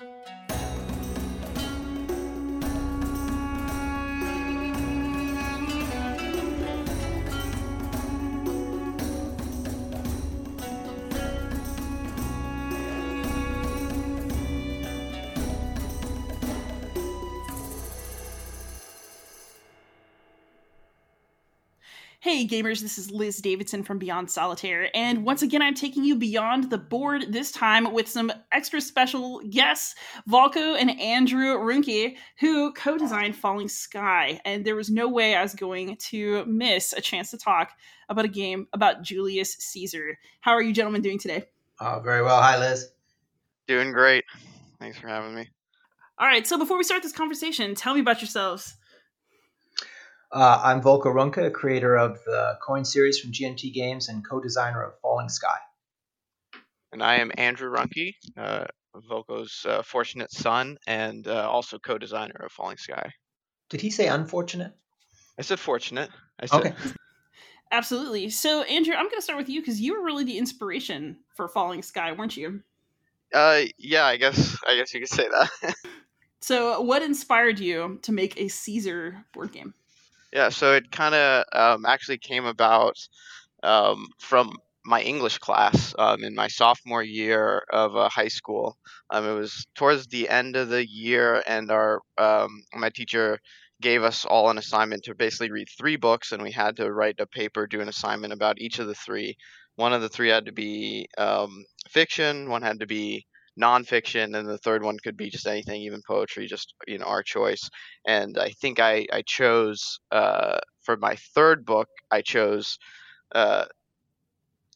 Thank you. Hey gamers, this is Liz Davidson from Beyond Solitaire, and once again I'm taking you beyond the board this time with some extra special guests, Volko and Andrew Ruhnke, who co-designed Falling Sky, and there was no way I was going to miss a chance to talk about a game about Julius Caesar. How are you gentlemen doing today? Uh, very well. Hi, Liz. Doing great. Thanks for having me. All right, so before we start this conversation, tell me about yourselves. Uh, I'm Volko Ruhnke, creator of the Coin series from GMT Games and co-designer of Falling Sky. And I am Andrew Runke, uh, Volko's uh, fortunate son, and uh, also co-designer of Falling Sky. Did he say unfortunate? I said fortunate. I said, Okay. Absolutely. So, Andrew, I'm going to start with you because you were really the inspiration for Falling Sky, weren't you? Uh, yeah, I guess I guess you could say that. So, what inspired you to make a Caesar board game? Yeah, so it kind of um, actually came about um, from my English class um, in my sophomore year of uh, high school. Um, it was towards the end of the year, and our um, my teacher gave us all an assignment to basically read three books, and we had to write a paper, do an assignment about each of the three. One of the three had to be um, fiction, one had to be nonfiction, and the third one could be just anything, even poetry, just you know our choice. And I think I I chose uh, for my third book, I chose uh,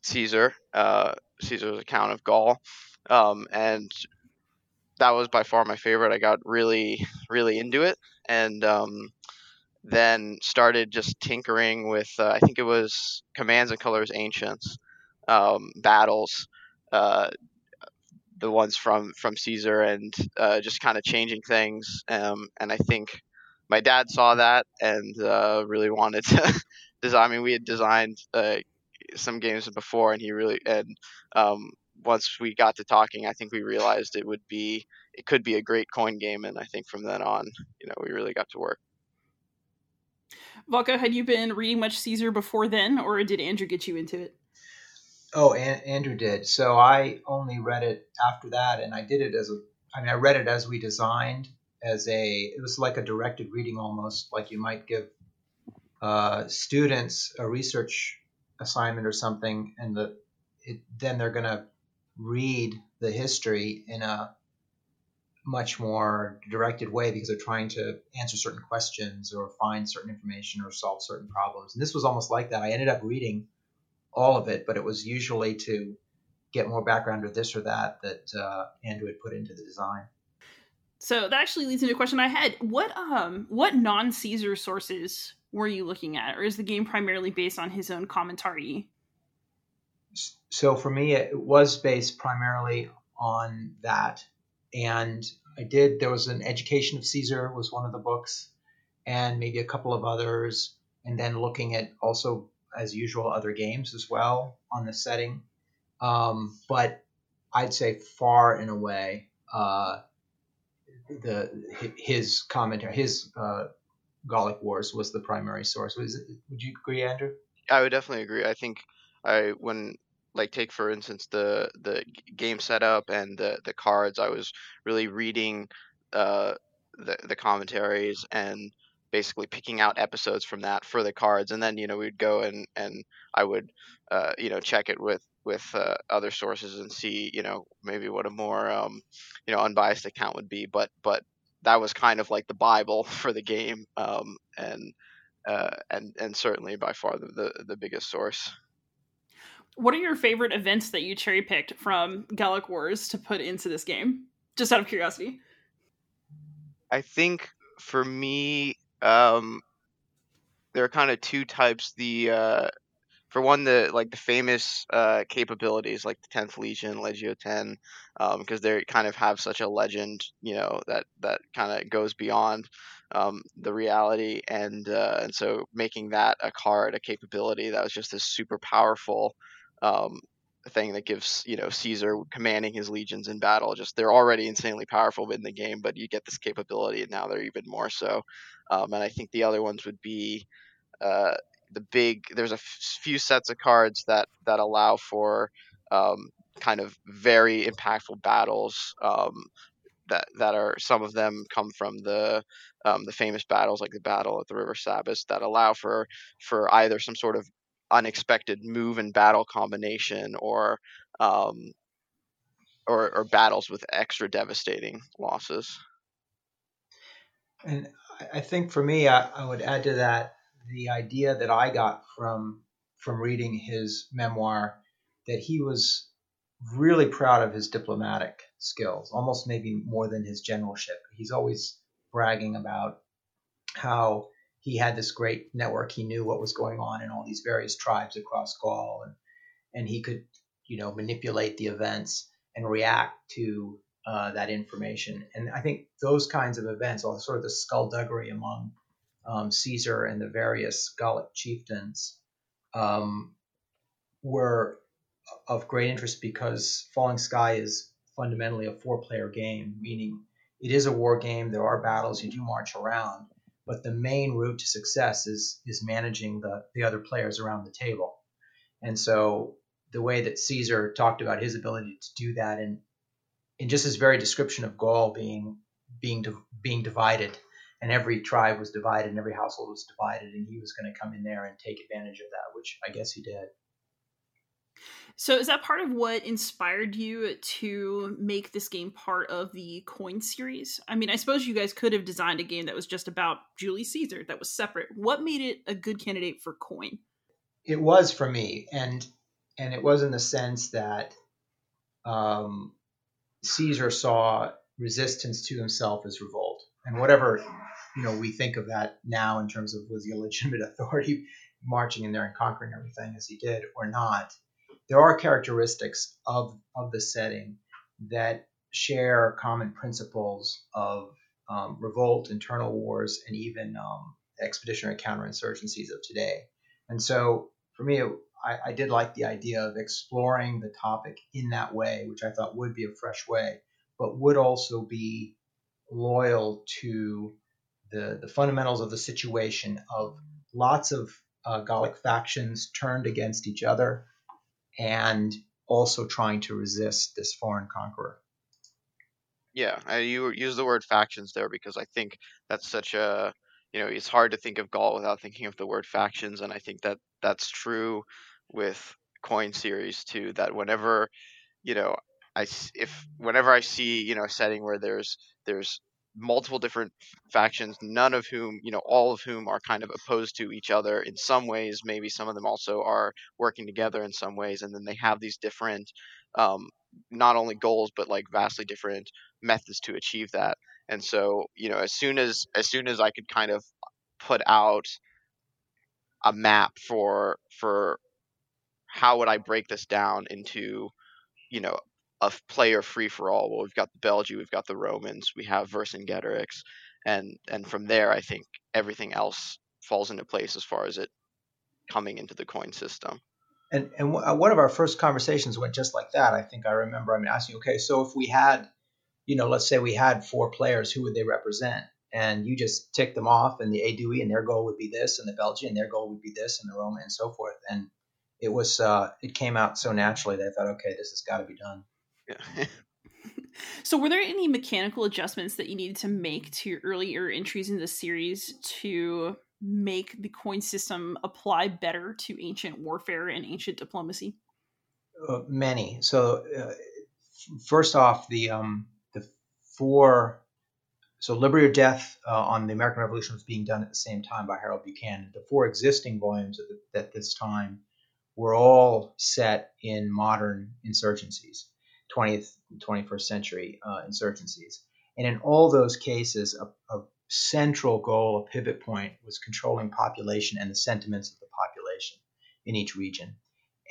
Caesar, uh, Caesar's account of Gaul, um, and that was by far my favorite. I got really really into it, and um, then started just tinkering with uh, I think it was Commands and Colors Ancients um, battles. Uh, the ones from from Caesar and uh, just kind of changing things. Um, and I think my dad saw that and uh, really wanted to design. I mean, we had designed uh, some games before, and he really and um, once we got to talking, I think we realized it would be it could be a great coin game, and I think from then on, you know, we really got to work. Volko, had you been reading much Caesar before then, or did Andrew get you into it? Oh, An- Andrew did. So I only read it after that, and I did it as a. I mean, I read it as we designed as a. It was like a directed reading almost, like you might give uh, students a research assignment or something, and the it, then they're going to read the history in a much more directed way because they're trying to answer certain questions or find certain information or solve certain problems. And this was almost like that. I ended up reading all of it, but it was usually to get more background or this or that that uh, Andrew had put into the design. So that actually leads into a question I had. What um what non-Caesar sources were you looking at, or is the game primarily based on his own commentary? So for me, it was based primarily on that, and I did. There was an Education of Caesar was one of the books, and maybe a couple of others, and then looking at also as usual other games as well on the setting. Um, but I'd say far and away uh, the his commentary, his uh, Gallic Wars was the primary source. Was it, would you agree, Andrew? I would definitely agree. I think I when like take for instance the the game setup and the the cards. I was really reading uh, the the commentaries and basically picking out episodes from that for the cards, and then you know we'd go and and I would uh, you know check it with with uh, other sources and see you know maybe what a more um, you know unbiased account would be, but but that was kind of like the bible for the game, um, and uh, and and certainly by far the, the the biggest source. What are your favorite events that you cherry picked from Gallic Wars to put into this game? Just out of curiosity. I think for me, um, there are kind of two types. The uh, for one, the like the famous uh, capabilities, like the Tenth Legion, Legio Ten, because um, they kind of have such a legend, you know, that that kind of goes beyond um, the reality, and uh, and so making that a card, a capability that was just this super powerful um, thing that gives you know Caesar commanding his legions in battle. Just they're already insanely powerful in the game, but you get this capability, and now they're even more so. Um, and I think the other ones would be uh, the big. There's a f- few sets of cards that that allow for um, kind of very impactful battles. Um, that that are some of them come from the um, the famous battles like the battle at the River Sabis that allow for for either some sort of unexpected move and battle combination or um, or, or battles with extra devastating losses. And I think for me, I, I, would add to that the idea that I got from from reading his memoir that he was really proud of his diplomatic skills, almost maybe more than his generalship. He's always bragging about how he had this great network. He knew what was going on in all these various tribes across Gaul, and and he could, you know, manipulate the events and react to uh, that information. And I think those kinds of events, all sort of the skullduggery among um, Caesar and the various Gallic chieftains, um, were of great interest because Falling Sky is fundamentally a four-player game, meaning it is a war game. There are battles. You do march around, but the main route to success is is managing the the other players around the table. And so the way that Caesar talked about his ability to do that, and in just his very description of Gaul being being being divided, and every tribe was divided, and every household was divided, and he was going to come in there and take advantage of that, which I guess he did. So, is that part of what inspired you to make this game part of the Coin series? I mean, I suppose you guys could have designed a game that was just about Julius Caesar, that was separate. What made it a good candidate for Coin? It was for me, and and it was in the sense that um, Caesar saw resistance to himself as revolt, and whatever you know we think of that now in terms of was he a legitimate authority marching in there and conquering everything as he did or not there are characteristics of, of the setting that share common principles of um, revolt, internal wars, and even um, expeditionary counterinsurgencies of today. And so for me, I, I, did like the idea of exploring the topic in that way, which I thought would be a fresh way, but would also be loyal to the, the fundamentals of the situation of lots of uh, Gallic factions turned against each other and also trying to resist this foreign conqueror. Yeah, you use the word factions there because I think that's such a you know it's hard to think of Gaul without thinking of the word factions, and I think that that's true with coin series too. That whenever you know I if whenever I see you know a setting where there's there's multiple different factions, none of whom, you know, all of whom are kind of opposed to each other in some ways. Maybe some of them also are working together in some ways, and then they have these different, um, not only goals but like vastly different methods to achieve that. And so, you know, as soon as as soon as I could kind of put out a map for for how would I break this down into, you know, a player free for all. Well, we've got the Belgae, we've got the Romans, we have Vercingetorix, and and from there, I think everything else falls into place as far as it coming into the coin system. And and w- uh, one of our first conversations went just like that. I think I remember. I mean, asking, okay, so if we had, you know, let's say we had four players, who would they represent? And you just tick them off, and the Aedui and their goal would be this, and the Belgian and their goal would be this, and the Roman and so forth. And it was uh, it came out so naturally that I thought, okay, this has got to be done. Yeah. so, were there any mechanical adjustments that you needed to make to your earlier entries in the series to make the coin system apply better to ancient warfare and ancient diplomacy? Uh, many. So, uh, first off, the um, the four. So, Liberty or Death uh, on the American Revolution was being done at the same time by Harold Buchanan. The four existing volumes at, the, at this time were all set in modern insurgencies. 20th 21st century uh, insurgencies. And in all those cases, a, a, central goal, a pivot point, was controlling population and the sentiments of the population in each region.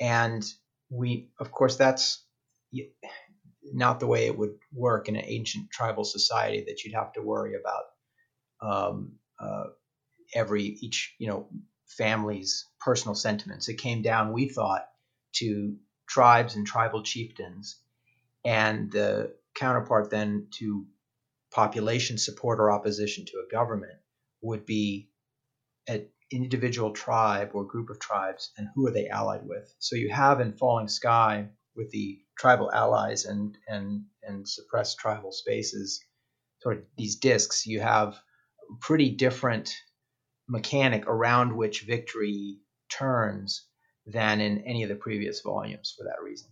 And we, of course, that's not the way it would work in an ancient tribal society that you'd have to worry about um, uh, every each you know family's personal sentiments. It came down, we thought, to tribes and tribal chieftains, and the counterpart then to population support or opposition to a government would be an individual tribe or group of tribes and who are they allied with. So you have in Falling Sky with the tribal allies and and and suppressed tribal spaces, sort of these discs, you have pretty different mechanic around which victory turns than in any of the previous volumes for that reason.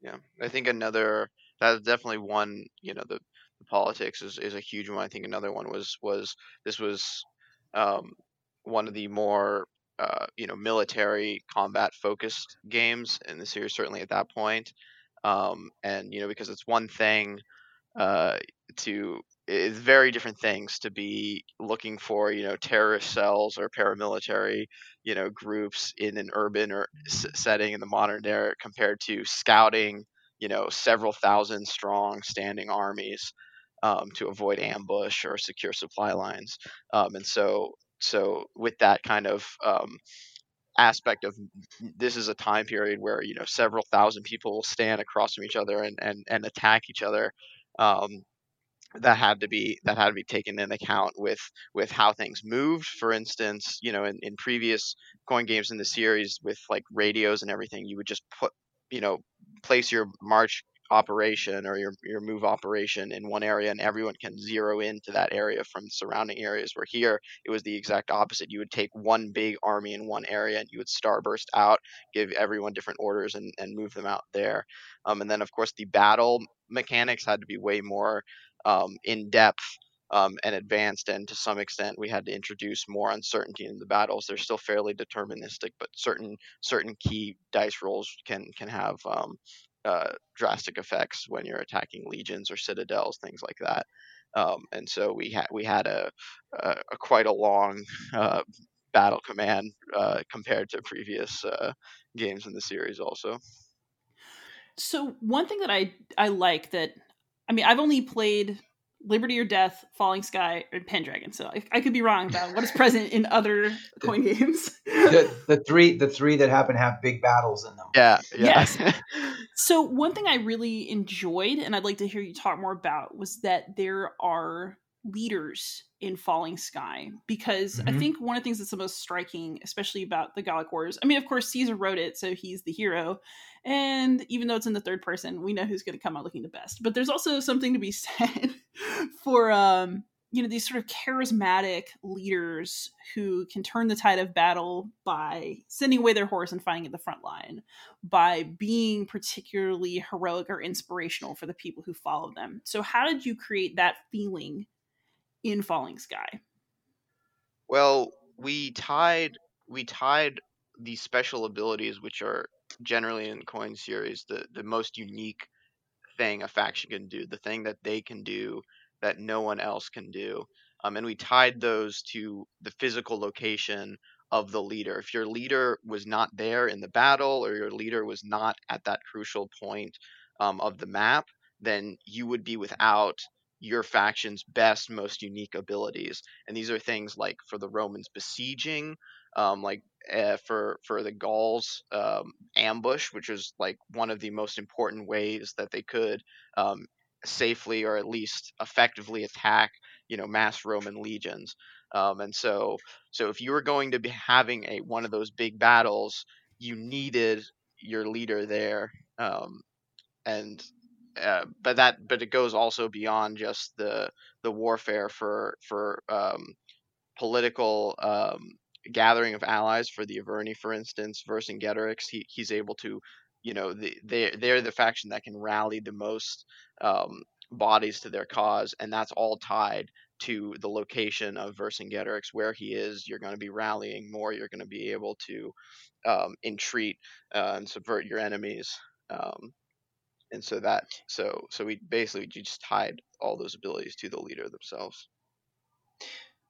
Yeah, I think another that's definitely one. You know, the, the politics is, is a huge one. I think another one was was this was um, one of the more uh, you know military combat focused games in the series. Certainly at that point, um, and you know because it's one thing uh, to it's very different things to be looking for you know terrorist cells or paramilitary you know groups in an urban or s- setting in the modern era compared to scouting you know several thousand strong standing armies um, to avoid ambush or secure supply lines. Um, and so so with that kind of um, aspect of this is a time period where you know several thousand people will stand across from each other and and, and attack each other um, that had to be that had to be taken into account with with how things moved. For instance you know in, in previous coin games in the series with like radios and everything you would just put you know place your march operation or your, your move operation in one area and everyone can zero into that area from surrounding areas. Where here it was the exact opposite. You would take one big army in one area and you would starburst out give everyone different orders and, and move them out there. Um, and then of course the battle mechanics had to be way more um, in depth um, and advanced, and to some extent, we had to introduce more uncertainty in the battles. They're still fairly deterministic, but certain certain key dice rolls can can have um, uh, drastic effects when you're attacking legions or citadels, things like that. Um, and so we had we had a, a, a quite a long uh, battle command uh, compared to previous uh, games in the series, also. So one thing that I I like that I mean, I've only played Liberty or Death, Falling Sky, and Pendragon, so I, I could be wrong about what is present in other coin games. the, the three the three that happen to have big battles in them. Yeah. yeah. Yes. so one thing I really enjoyed, and I'd like to hear you talk more about, was that there are leaders in Falling Sky because mm-hmm. I think one of the things that's the most striking, especially about the Gallic Wars. I mean, of course, Caesar wrote it, so he's the hero, and even though it's in the third person, we know who's going to come out looking the best. But there's also something to be said for um, you know these sort of charismatic leaders who can turn the tide of battle by sending away their horse and fighting at the front line, by being particularly heroic or inspirational for the people who follow them. So, how did you create that feeling? In Falling Sky? Well, we tied we tied the special abilities, which are generally in coin series the the most unique thing a faction can do, the thing that they can do that no one else can do. Um, and we tied those to the physical location of the leader. If your leader was not there in the battle or your leader was not at that crucial point um, of the map, then you would be without your faction's best, most unique abilities. And these are things like for the Romans besieging, um, like uh, for for the Gauls um, ambush, which is like one of the most important ways that they could um, safely or at least effectively attack, you know, mass Roman legions. Um, and so, so if you were going to be having a one of those big battles, you needed your leader there. Um, and uh, but that but it goes also beyond just the the warfare for for um, political um, gathering of allies for the Arverni, for instance, Vercingetorix. He he's able to, you know, the, they they're the faction that can rally the most um, bodies to their cause, and that's all tied to the location of Vercingetorix, where he is. You're going to be rallying more. You're going to be able to um, entreat uh, and subvert your enemies. Um, and so that so so we basically just tied all those abilities to the leader themselves.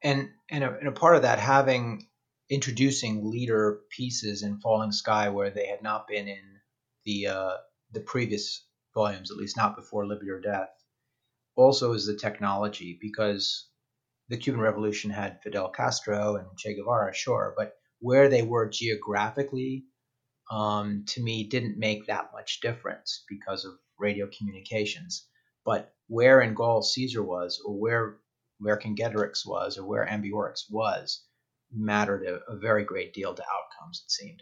And and a, and a part of that having introducing leader pieces in falling sky where they had not been in the uh, the previous volumes at least not before liberty or death also is the technology because the cuban revolution had fidel castro and che guevara sure but where they were geographically um, to me didn't make that much difference because of radio communications. But where in Gaul Caesar was, or where where Vercingetorix was, or where Ambiorix was, mattered a, a very great deal to outcomes. It seemed.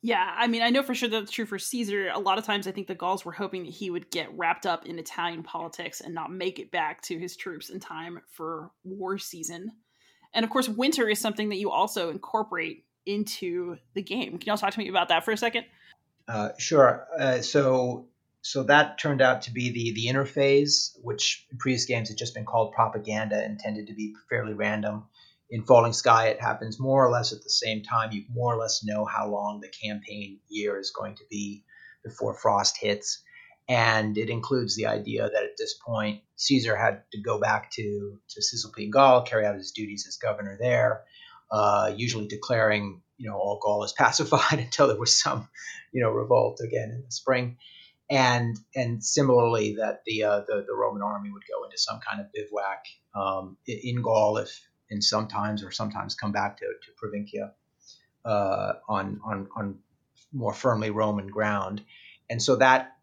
Yeah, I mean, I know for sure that's true for Caesar. A lot of times, I think the Gauls were hoping that he would get wrapped up in Italian politics and not make it back to his troops in time for war season. And of course, winter is something that you also incorporate into the game. Can y'all talk to me about that for a second? Uh, sure. Uh, so, so that turned out to be the the interphase, which in previous games had just been called propaganda, intended to be fairly random in Falling Sky, it happens more or less at the same time. You more or less know how long the campaign year is going to be before Frost hits. And it includes the idea that at this point, Caesar had to go back to, to Cisalpine Gaul, carry out his duties as governor there, uh, usually declaring, you know, all Gaul is pacified until there was some, you know, revolt again in the spring. And and similarly, that the, uh, the the Roman army would go into some kind of bivouac um, in Gaul if and sometimes or sometimes come back to, to Provincia uh, on, on, on more firmly Roman ground. And so that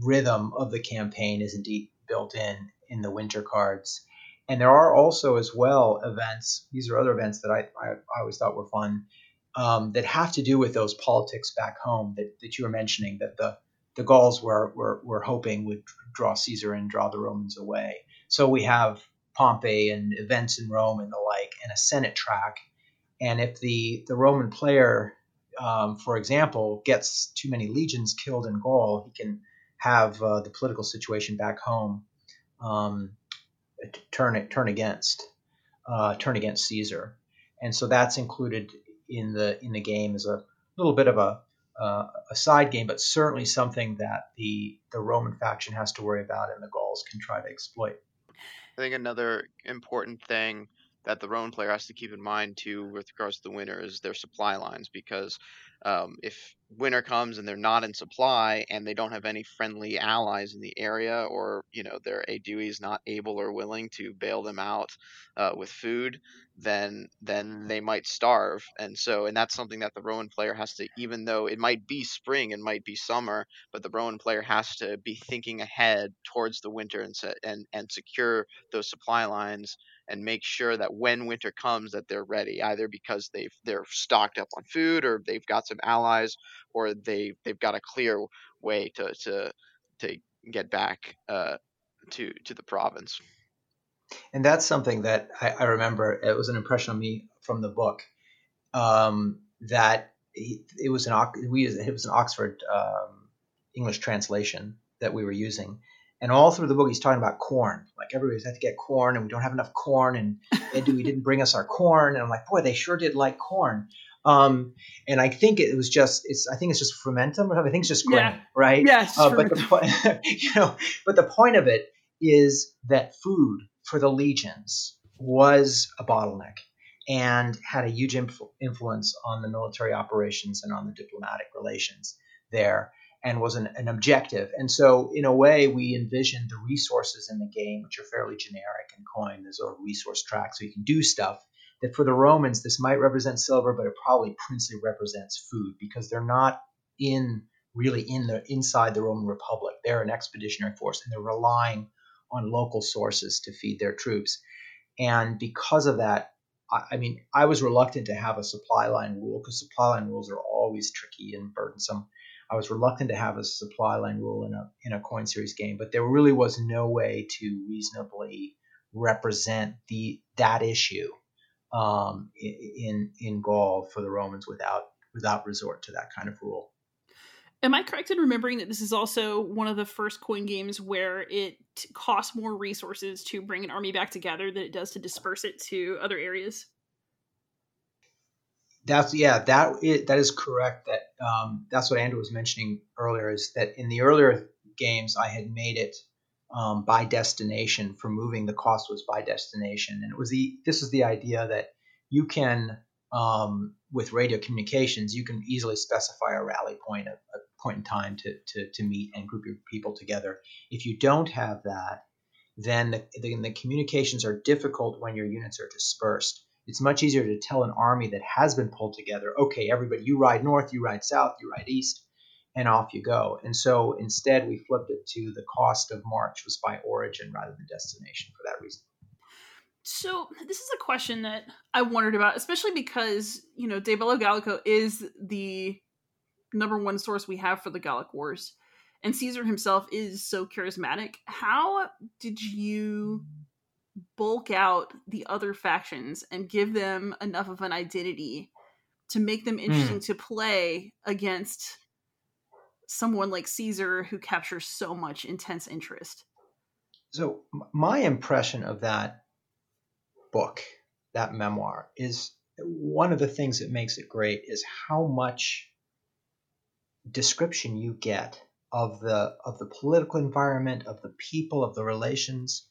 rhythm of the campaign is indeed built in in the winter cards. And there are also as well events, these are other events that I, I, I always thought were fun, um, that have to do with those politics back home that, that you were mentioning, that the, the Gauls were, were, were hoping would draw Caesar and draw the Romans away. So we have Pompey and events in Rome and the like, and a Senate track. And if the, the Roman player, um, for example, gets too many legions killed in Gaul, he can have uh, the political situation back home um, turn it turn against uh, turn against Caesar, and so that's included in the in the game as a little bit of a uh, a side game, but certainly something that the the Roman faction has to worry about, and the Gauls can try to exploit. I think another important thing that the Roman player has to keep in mind too, with regards to the winter, is their supply lines because um, if winter comes and they're not in supply and they don't have any friendly allies in the area, or you know their Aedui is not able or willing to bail them out uh, with food, then then they might starve. And so, and that's something that the Roman player has to, even though it might be spring and might be summer, but the Roman player has to be thinking ahead towards the winter and and and secure those supply lines and make sure that when winter comes that they're ready either because they've they're stocked up on food or they've got some allies or they they've got a clear way to to to get back uh, to to the province. And that's something that I, I remember it was an impression on me from the book um, that it was an we it was an Oxford um, English translation that we were using and all through the book, he's talking about corn. Like everybody's had to get corn, and we don't have enough corn, and we didn't bring us our corn. And I'm like, boy, they sure did like corn. Um, and I think it was just, it's, I think it's just frumentum or something. I think it's just grain, yeah. right? Yes. Uh, but the, you know, but the point of it is that food for the legions was a bottleneck and had a huge influ- influence on the military operations and on the diplomatic relations there and was an, an objective. And so, in a way, we envisioned the resources in the game, which are fairly generic and coined as a resource track, so you can do stuff. That for the Romans, this might represent silver, but it probably princely represents food because they're not in really in the inside the Roman Republic. They're an expeditionary force, and they're relying on local sources to feed their troops. And because of that, I mean, I was reluctant to have a supply line rule because supply line rules are always tricky and burdensome I was reluctant to have a supply line rule in a in a coin series game, but there really was no way to reasonably represent the that issue um, in in Gaul for the Romans without without resort to that kind of rule. Am I correct in remembering that this is also one of the first coin games where it costs more resources to bring an army back together than it does to disperse it to other areas? That's yeah, that is, that is correct. That um, that's what Andrew was mentioning earlier. Is that in the earlier games I had made it um, by destination for moving. The cost was by destination, and it was the this is the idea that you can um, with radio communications you can easily specify a rally point, a, a point in time to, to to meet and group your people together. If you don't have that, then the, the, the communications are difficult when your units are dispersed It's much easier to tell an army that has been pulled together, okay, everybody, you ride north, you ride south, you ride east, and off you go. And so instead, we flipped it to the cost of march was by origin rather than destination for that reason. So this is a question that I wondered about, especially because you know De Bello Gallico is the number one source we have for the Gallic Wars, and Caesar himself is so charismatic. How did you bulk out the other factions and give them enough of an identity to make them interesting mm. to play against someone like Caesar who captures so much intense interest? So my impression of that book, that memoir, is one of the things that makes it great is how much description you get of the of the political environment, of the people, of the relations.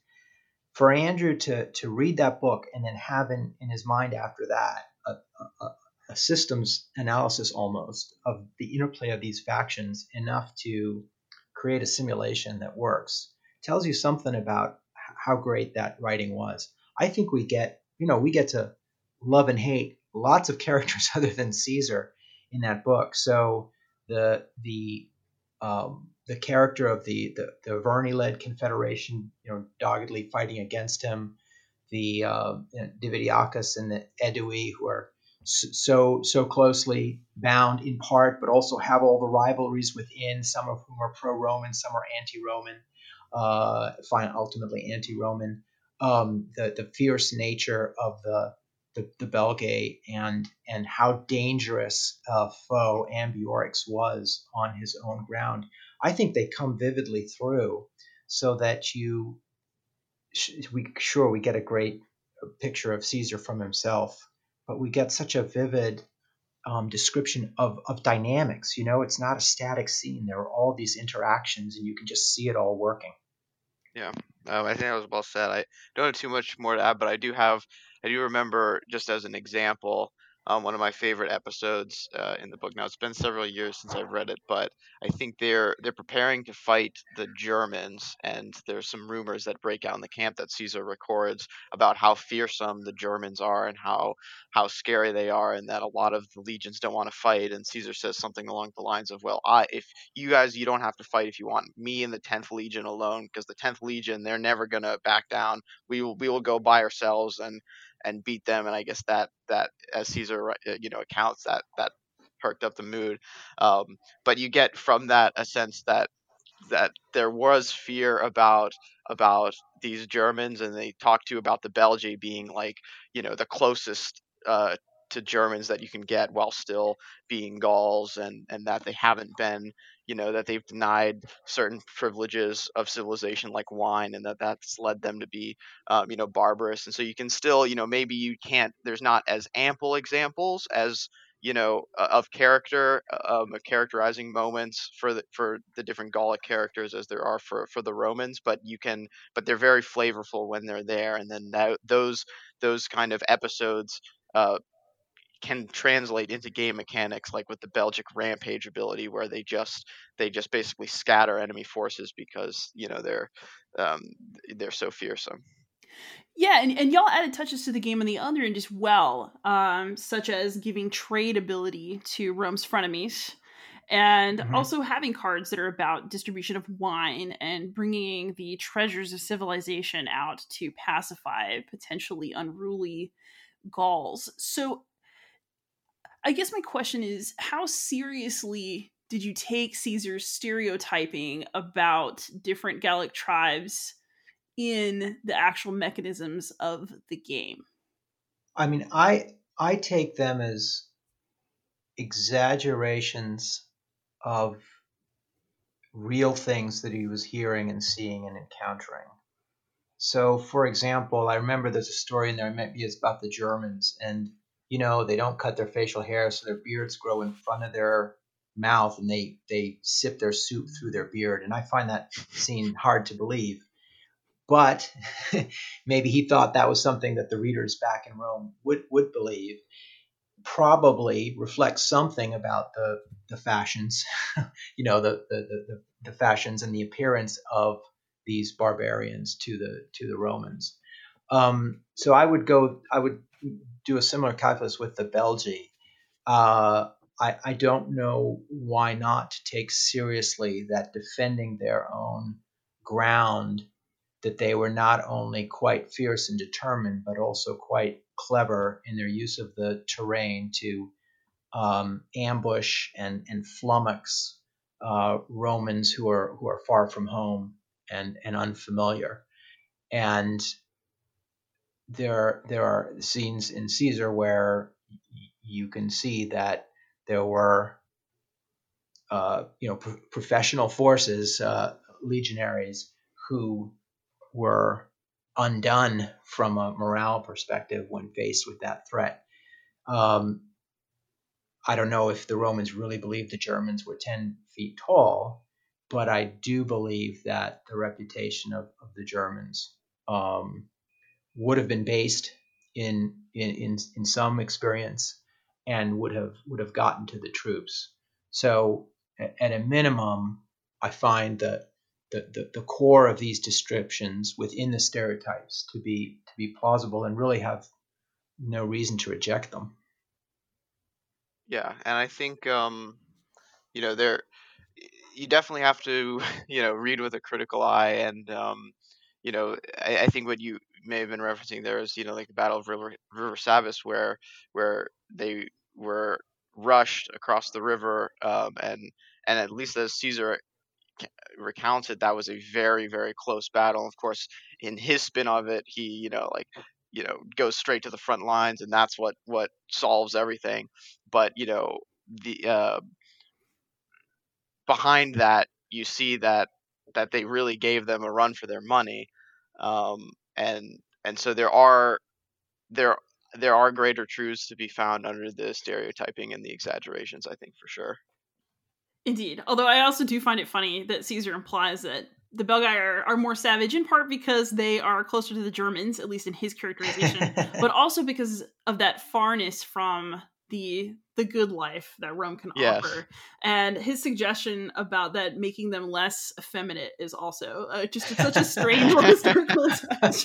For Andrew to to read that book and then have in, in his mind after that a, a, a systems analysis almost of the interplay of these factions enough to create a simulation that works tells you something about how great that writing was. I think we get, you know, we get to love and hate lots of characters other than Caesar in that book. So the the um, the character of the the, the Verney-led confederation, you know, doggedly fighting against him, the uh, you know, Divitiacus and the Aedui, who are so so closely bound in part, but also have all the rivalries within. Some of whom are pro-Roman, some are anti-Roman, uh, ultimately anti-Roman um, the the fierce nature of the the, the Belgae and and how dangerous a foe Ambiorix was on his own ground. I think they come vividly through, so that you we sure we get a great picture of Caesar from himself, but we get such a vivid um, description of of dynamics. You know, it's not a static scene. There are all these interactions, and you can just see it all working. Yeah, um, I think that was well said. I don't have too much more to add, but I do have, I do remember just as an example, um, one of my favorite episodes uh, in the book. Now it's been several years since I've read it, but I think they're they're preparing to fight the Germans, and there's some rumors that break out in the camp that Caesar records about how fearsome the Germans are and how how scary they are, and that a lot of the legions don't want to fight. And Caesar says something along the lines of, "Well, I if you guys you don't have to fight if you want me and the 10th Legion alone, because the 10th Legion they're never gonna back down. We will we will go by ourselves and." And beat them. And I guess that that as Caesar uh, you know accounts that that perked up the mood. Um, but you get from that a sense that that there was fear about about these Germans, and they talked to you about the Belgae being like you know the closest uh, to Germans that you can get while still being Gauls, and and that they haven't been you know that they've denied certain privileges of civilization like wine and that that's led them to be um, you know barbarous. And so you can still you know maybe you can't there's not as ample examples as you know of character um, of characterizing moments for the for the different Gallic characters as there are for for the Romans but you can but they're very flavorful when they're there. And then that, those those kind of episodes uh, can translate into game mechanics like with the Belgic rampage ability where they just they just basically scatter enemy forces because you know they're um, they're so fearsome. Yeah, and, and y'all added touches to the game on the other end as well, um, such as giving trade ability to Rome's frenemies, and mm-hmm. also having cards that are about distribution of wine and bringing the treasures of civilization out to pacify potentially unruly Gauls. So I guess my question is how seriously did you take Caesar's stereotyping about different Gallic tribes in the actual mechanisms of the game? I mean, I I take them as exaggerations of real things that he was hearing and seeing and encountering. So, for example, I remember there's a story in there, maybe it's about the Germans, and you know, they don't cut their facial hair, so their beards grow in front of their mouth and they they sip their soup through their beard. And I find that scene hard to believe. But maybe he thought that was something that the readers back in Rome would, would believe. Probably reflects something about the the fashions, you know, the, the the the fashions and the appearance of these barbarians to the to the Romans. Um, so I would go. I would do a similar calculus with the Belgae. Uh, I, I don't know why not to take seriously that defending their own ground, that they were not only quite fierce and determined, but also quite clever in their use of the terrain to um, ambush and, and flummox uh, Romans who are who are far from home and, and unfamiliar. And there there are scenes in Caesar where you can see that there were uh, you know pro- professional forces, uh, legionaries who were undone from a morale perspective when faced with that threat. Um, I don't know if the Romans really believed the Germans were 10 feet tall, but I do believe that the reputation of, of the Germans um, would have been based in, in, in, some experience and would have would have gotten to the troops. So at a minimum, I find that the, the, the core of these descriptions within the stereotypes to be to be plausible and really have no reason to reject them. Yeah, and I think um, you know there you definitely have to you know read with a critical eye and um, you know I, I, think what you may have been referencing there is you know like the Battle of River, River Sabis where where they were rushed across the river um, and and at least as Caesar recounted that was a very very close battle. Of course in his spin of it he you know like you know goes straight to the front lines and that's what what solves everything. But you know the uh, behind that you see that that they really gave them a run for their money um, and and so there are there there are greater truths to be found under the stereotyping and the exaggerations i think for sure. Indeed although i also do find it funny that caesar implies that the Belgae are, are more savage in part because they are closer to the Germans, at least in his characterization, but also because of that farness from the the good life that Rome can yes. offer. And his suggestion about that making them less effeminate is also uh, just such a strange historical touch.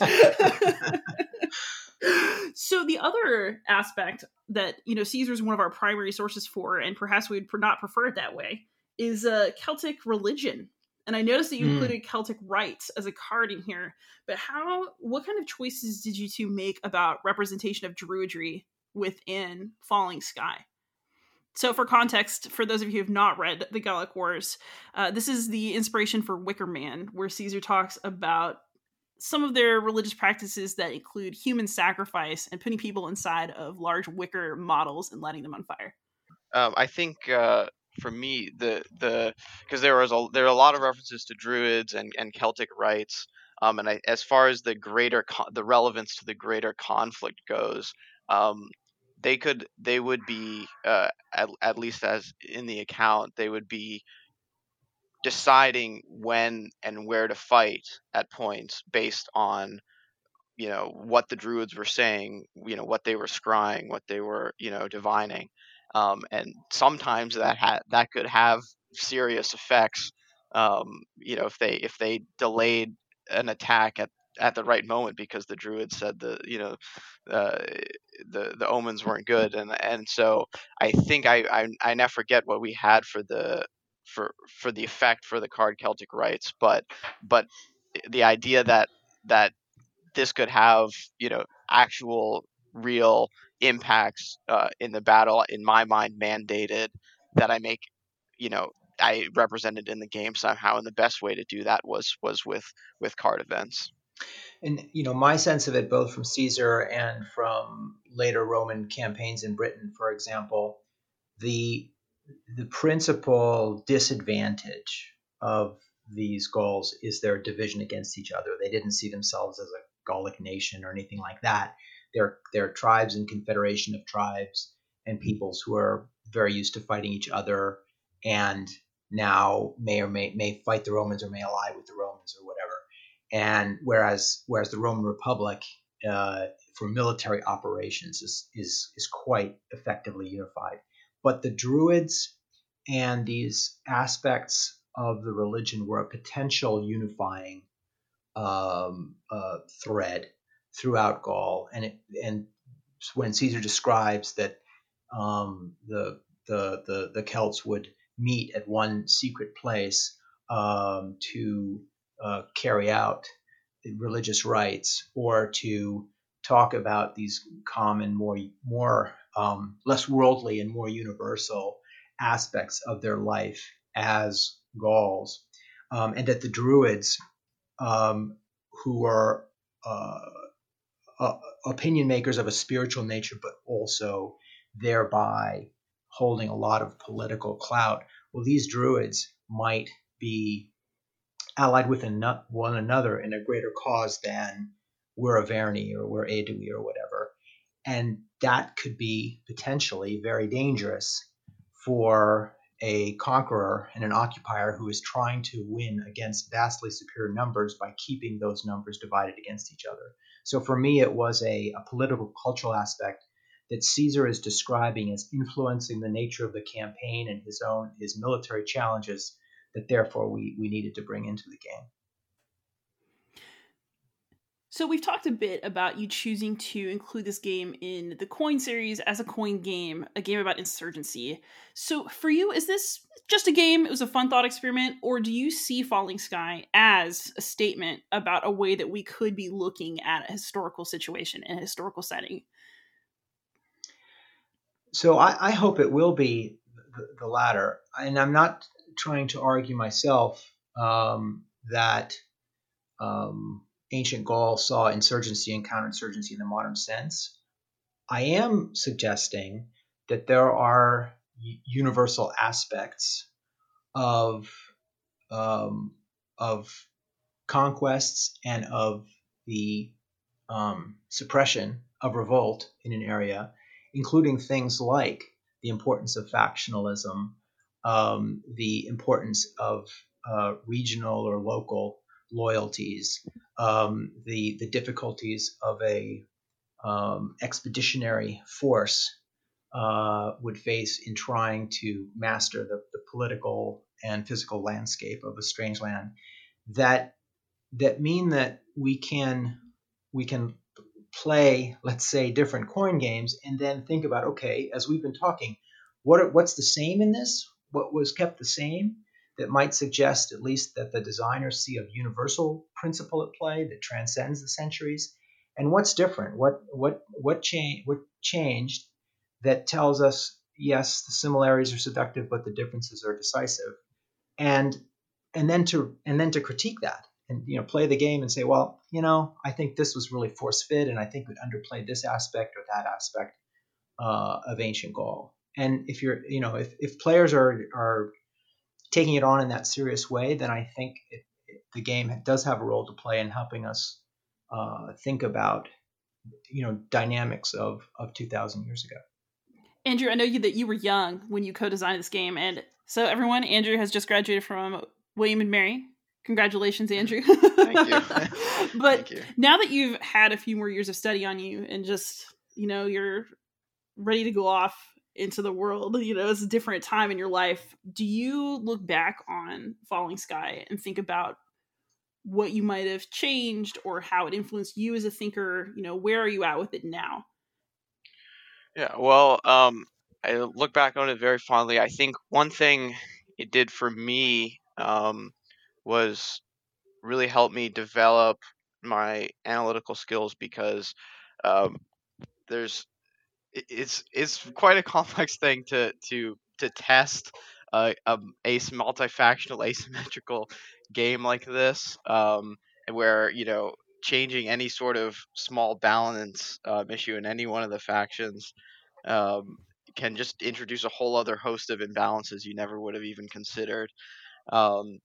so the other aspect that you know Caesar is one of our primary sources for, and perhaps we'd not prefer it that way, is uh, Celtic religion and I noticed that you mm. included Celtic rites as a card in here. But how, what kind of choices did you two make about representation of Druidry within Falling Sky? So, for context, for those of you who have not read the Gallic Wars, uh, this is the inspiration for Wicker Man, where Caesar talks about some of their religious practices that include human sacrifice and putting people inside of large wicker models and lighting them on fire. Um, I think uh, for me the the because there was a there are a lot of references to druids and and Celtic rites. Um, and I, as far as the greater con- the relevance to the greater conflict goes, um, they could they would be uh, at, at least as in the account they would be deciding when and where to fight at points based on you know what the druids were saying you know what they were scrying what they were you know divining um, and sometimes that ha- that could have serious effects. Um, you know, if they if they delayed an attack at at the right moment because the druid said the you know uh, the the omens weren't good and and so I think I, I I never forget what we had for the for for the effect for the card Celtic rites but but the idea that that this could have you know actual real impacts uh, in the battle in my mind mandated that I make you know I represented in the game somehow and the best way to do that was was with with card events and you know my sense of it both from Caesar and from later Roman campaigns in Britain for example the the principal disadvantage of these Gauls is their division against each other they didn't see themselves as a Gallic nation or anything like that they're, they're tribes and confederation of tribes and peoples who are very used to fighting each other and now may or may, may fight the Romans or may ally with the Romans or whatever. And whereas whereas the Roman Republic uh, for military operations is, is is quite effectively unified, but the Druids and these aspects of the religion were a potential unifying um, uh, thread throughout Gaul, and it, and when Caesar describes that um, the, the the the Celts would meet at one secret place um, to uh, carry out religious rites or to talk about these common, more more um, less worldly and more universal aspects of their life as Gauls, um, and that the Druids, um, who are uh, uh, opinion makers of a spiritual nature, but also thereby holding a lot of political clout. Well, these Druids might be allied with one another in a greater cause than we're Arverni or we're Aedui or whatever. And that could be potentially very dangerous for a conqueror and an occupier who is trying to win against vastly superior numbers by keeping those numbers divided against each other. So for me, it was a, a political cultural aspect that Caesar is describing as influencing the nature of the campaign and his own his military challenges that therefore we, we needed to bring into the game. So we've talked a bit about you choosing to include this game in the coin series as a coin game, a game about insurgency. So for you, is this just a game? It was a fun thought experiment, or do you see Falling Sky as a statement about a way that we could be looking at a historical situation in a historical setting? So I, I hope it will be the, the, latter, and I'm not trying to argue myself um, that. Um, ancient Gaul saw insurgency and counterinsurgency in the modern sense. I am suggesting that there are universal aspects of um, of conquests and of the um, suppression of revolt in an area, including things like the importance of factionalism, um, the importance of uh, regional or local loyalties, um, the the difficulties of a um, expeditionary force uh, would face in trying to master the, the political and physical landscape of a strange land. That that mean that we can we can play let's say different coin games and then think about okay as we've been talking what what's the same in this what was kept the same that might suggest at least that the designers see a universal principle at play that transcends the centuries? And what's different? What what what change what changed that tells us yes the similarities are seductive but the differences are decisive? And and then to and then to critique that and you know play the game and say well you know i think this was really force fit and i think it underplayed this aspect or that aspect uh, of ancient gaul and if you're you know if, if players are are taking it on in that serious way, then I think it, it, the game does have a role to play in helping us uh, think about you know dynamics of of 2,000 years ago. Andrew, I know you that you were young when you co-designed this game, and so everyone, Andrew has just graduated from William and Mary. Congratulations, Andrew. Thank you. but Thank you. now that you've had a few more years of study on you, and just you know you're ready to go off into the world you know it's a different time in your life. Do you look back on falling sky and think about what you might have changed or how it influenced you as a thinker? You know where are you at with it now? Yeah well um i look back on it very fondly. I think one thing it did for me um was really help me develop my analytical skills because um, there's it's it's quite a complex thing to to to test a, a ace multifactional asymmetrical game like this, um, where you know changing any sort of small balance um, issue in any one of the factions um, can just introduce a whole other host of imbalances you never would have even considered. Um,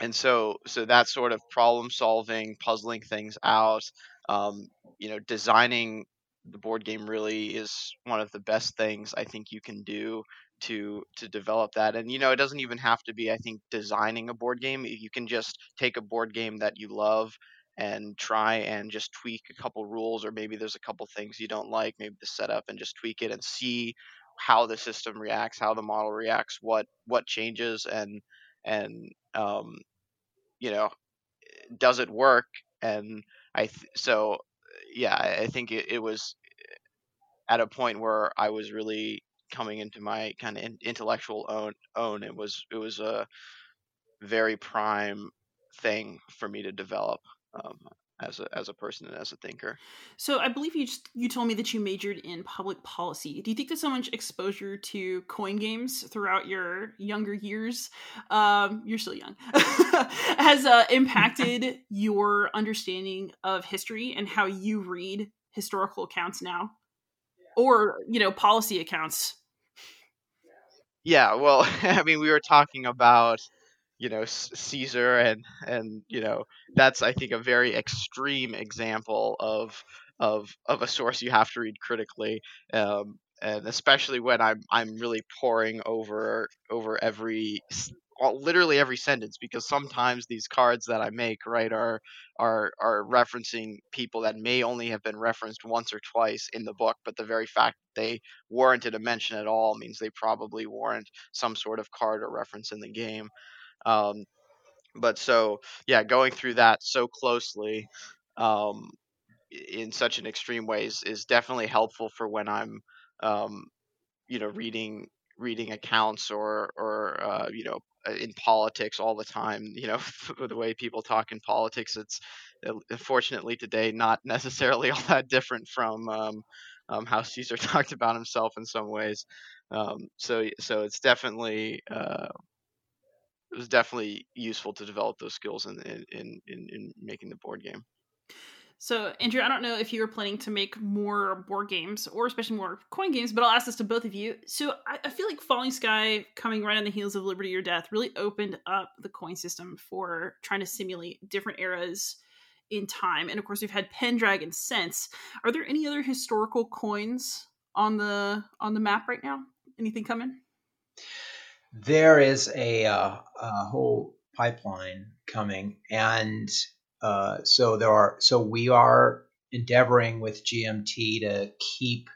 and so, so that sort of problem solving, puzzling things out, um, you know, designing the board game really is one of the best things I think you can do to to develop that and you know it doesn't even have to be i think designing a board game you can just take a board game that you love and try and just tweak a couple rules or maybe there's a couple things you don't like maybe the setup and just tweak it and see how the system reacts how the model reacts what what changes and and um, you know does it work? And i th- so yeah, I think it, it was at a point where I was really coming into my kind of intellectual own own. It was it was a very prime thing for me to develop. Um, as a as a person and as a thinker. So I believe you just you told me that you majored in public policy. Do you think that so much exposure to coin games throughout your younger years, um, you're still young, has uh, impacted your understanding of history and how you read historical accounts now, or you know policy accounts? Yeah, well, I mean, we were talking about you know Caesar and and you know that's I think a very extreme example of of of a source you have to read critically um, and especially when I'm I'm really poring over over every literally every sentence because sometimes these cards that I make right are are are referencing people that may only have been referenced once or twice in the book but the very fact that they warranted a mention at all means they probably warrant some sort of card or reference in the game um, but so yeah, going through that so closely um, in such an extreme way is, is definitely helpful for when I'm um, you know reading reading accounts or or uh, you know uh, in politics all the time you know the way people talk in politics it's unfortunately today not necessarily all that different from um, um, how caesar talked about himself in some ways. Um, so so it's definitely uh, it was definitely useful to develop those skills in in in, in making the board game. So, Andrew, I don't know if you were planning to make more board games or especially more coin games, but I'll ask this to both of you. So, I, I, feel like Falling Sky coming right on the heels of Liberty or Death really opened up the coin system for trying to simulate different eras in time. And of course, we've had Pendragon since. Are there any other historical coins on the on the map right now? Anything coming? There is a, uh, a whole pipeline coming, and uh, so there are. So we are endeavoring with GMT to keep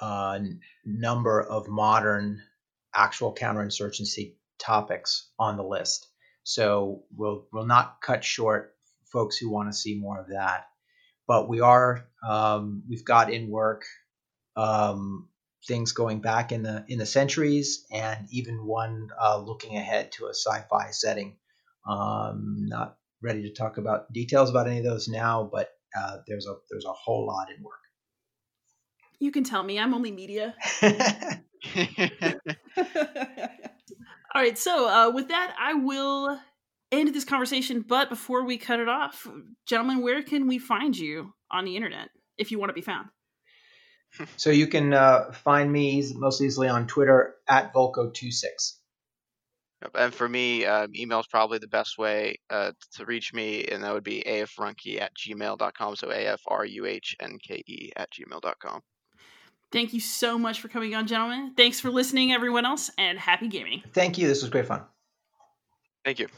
a number of modern actual counterinsurgency topics on the list. So we'll we'll not cut short folks who want to see more of that. But we are um, we've got in work um, things going back in the in the centuries, and even one uh, looking ahead to a sci-fi setting. Um, not ready to talk about details about any of those now, but uh, there's a there's a whole lot in work. You can tell me. I'm only media. All right. So uh, with that, I will end this conversation. But before we cut it off, gentlemen, where can we find you on the internet if you want to be found? so you can uh, find me most easily on Twitter at Volko26. And for me, uh, email is probably the best way uh, to reach me, and that would be afruhnke at gmail.com. So A F R U H N K E at gmail.com. Thank you so much for coming on, gentlemen. Thanks for listening, everyone else, and happy gaming. Thank you. This was great fun. Thank you.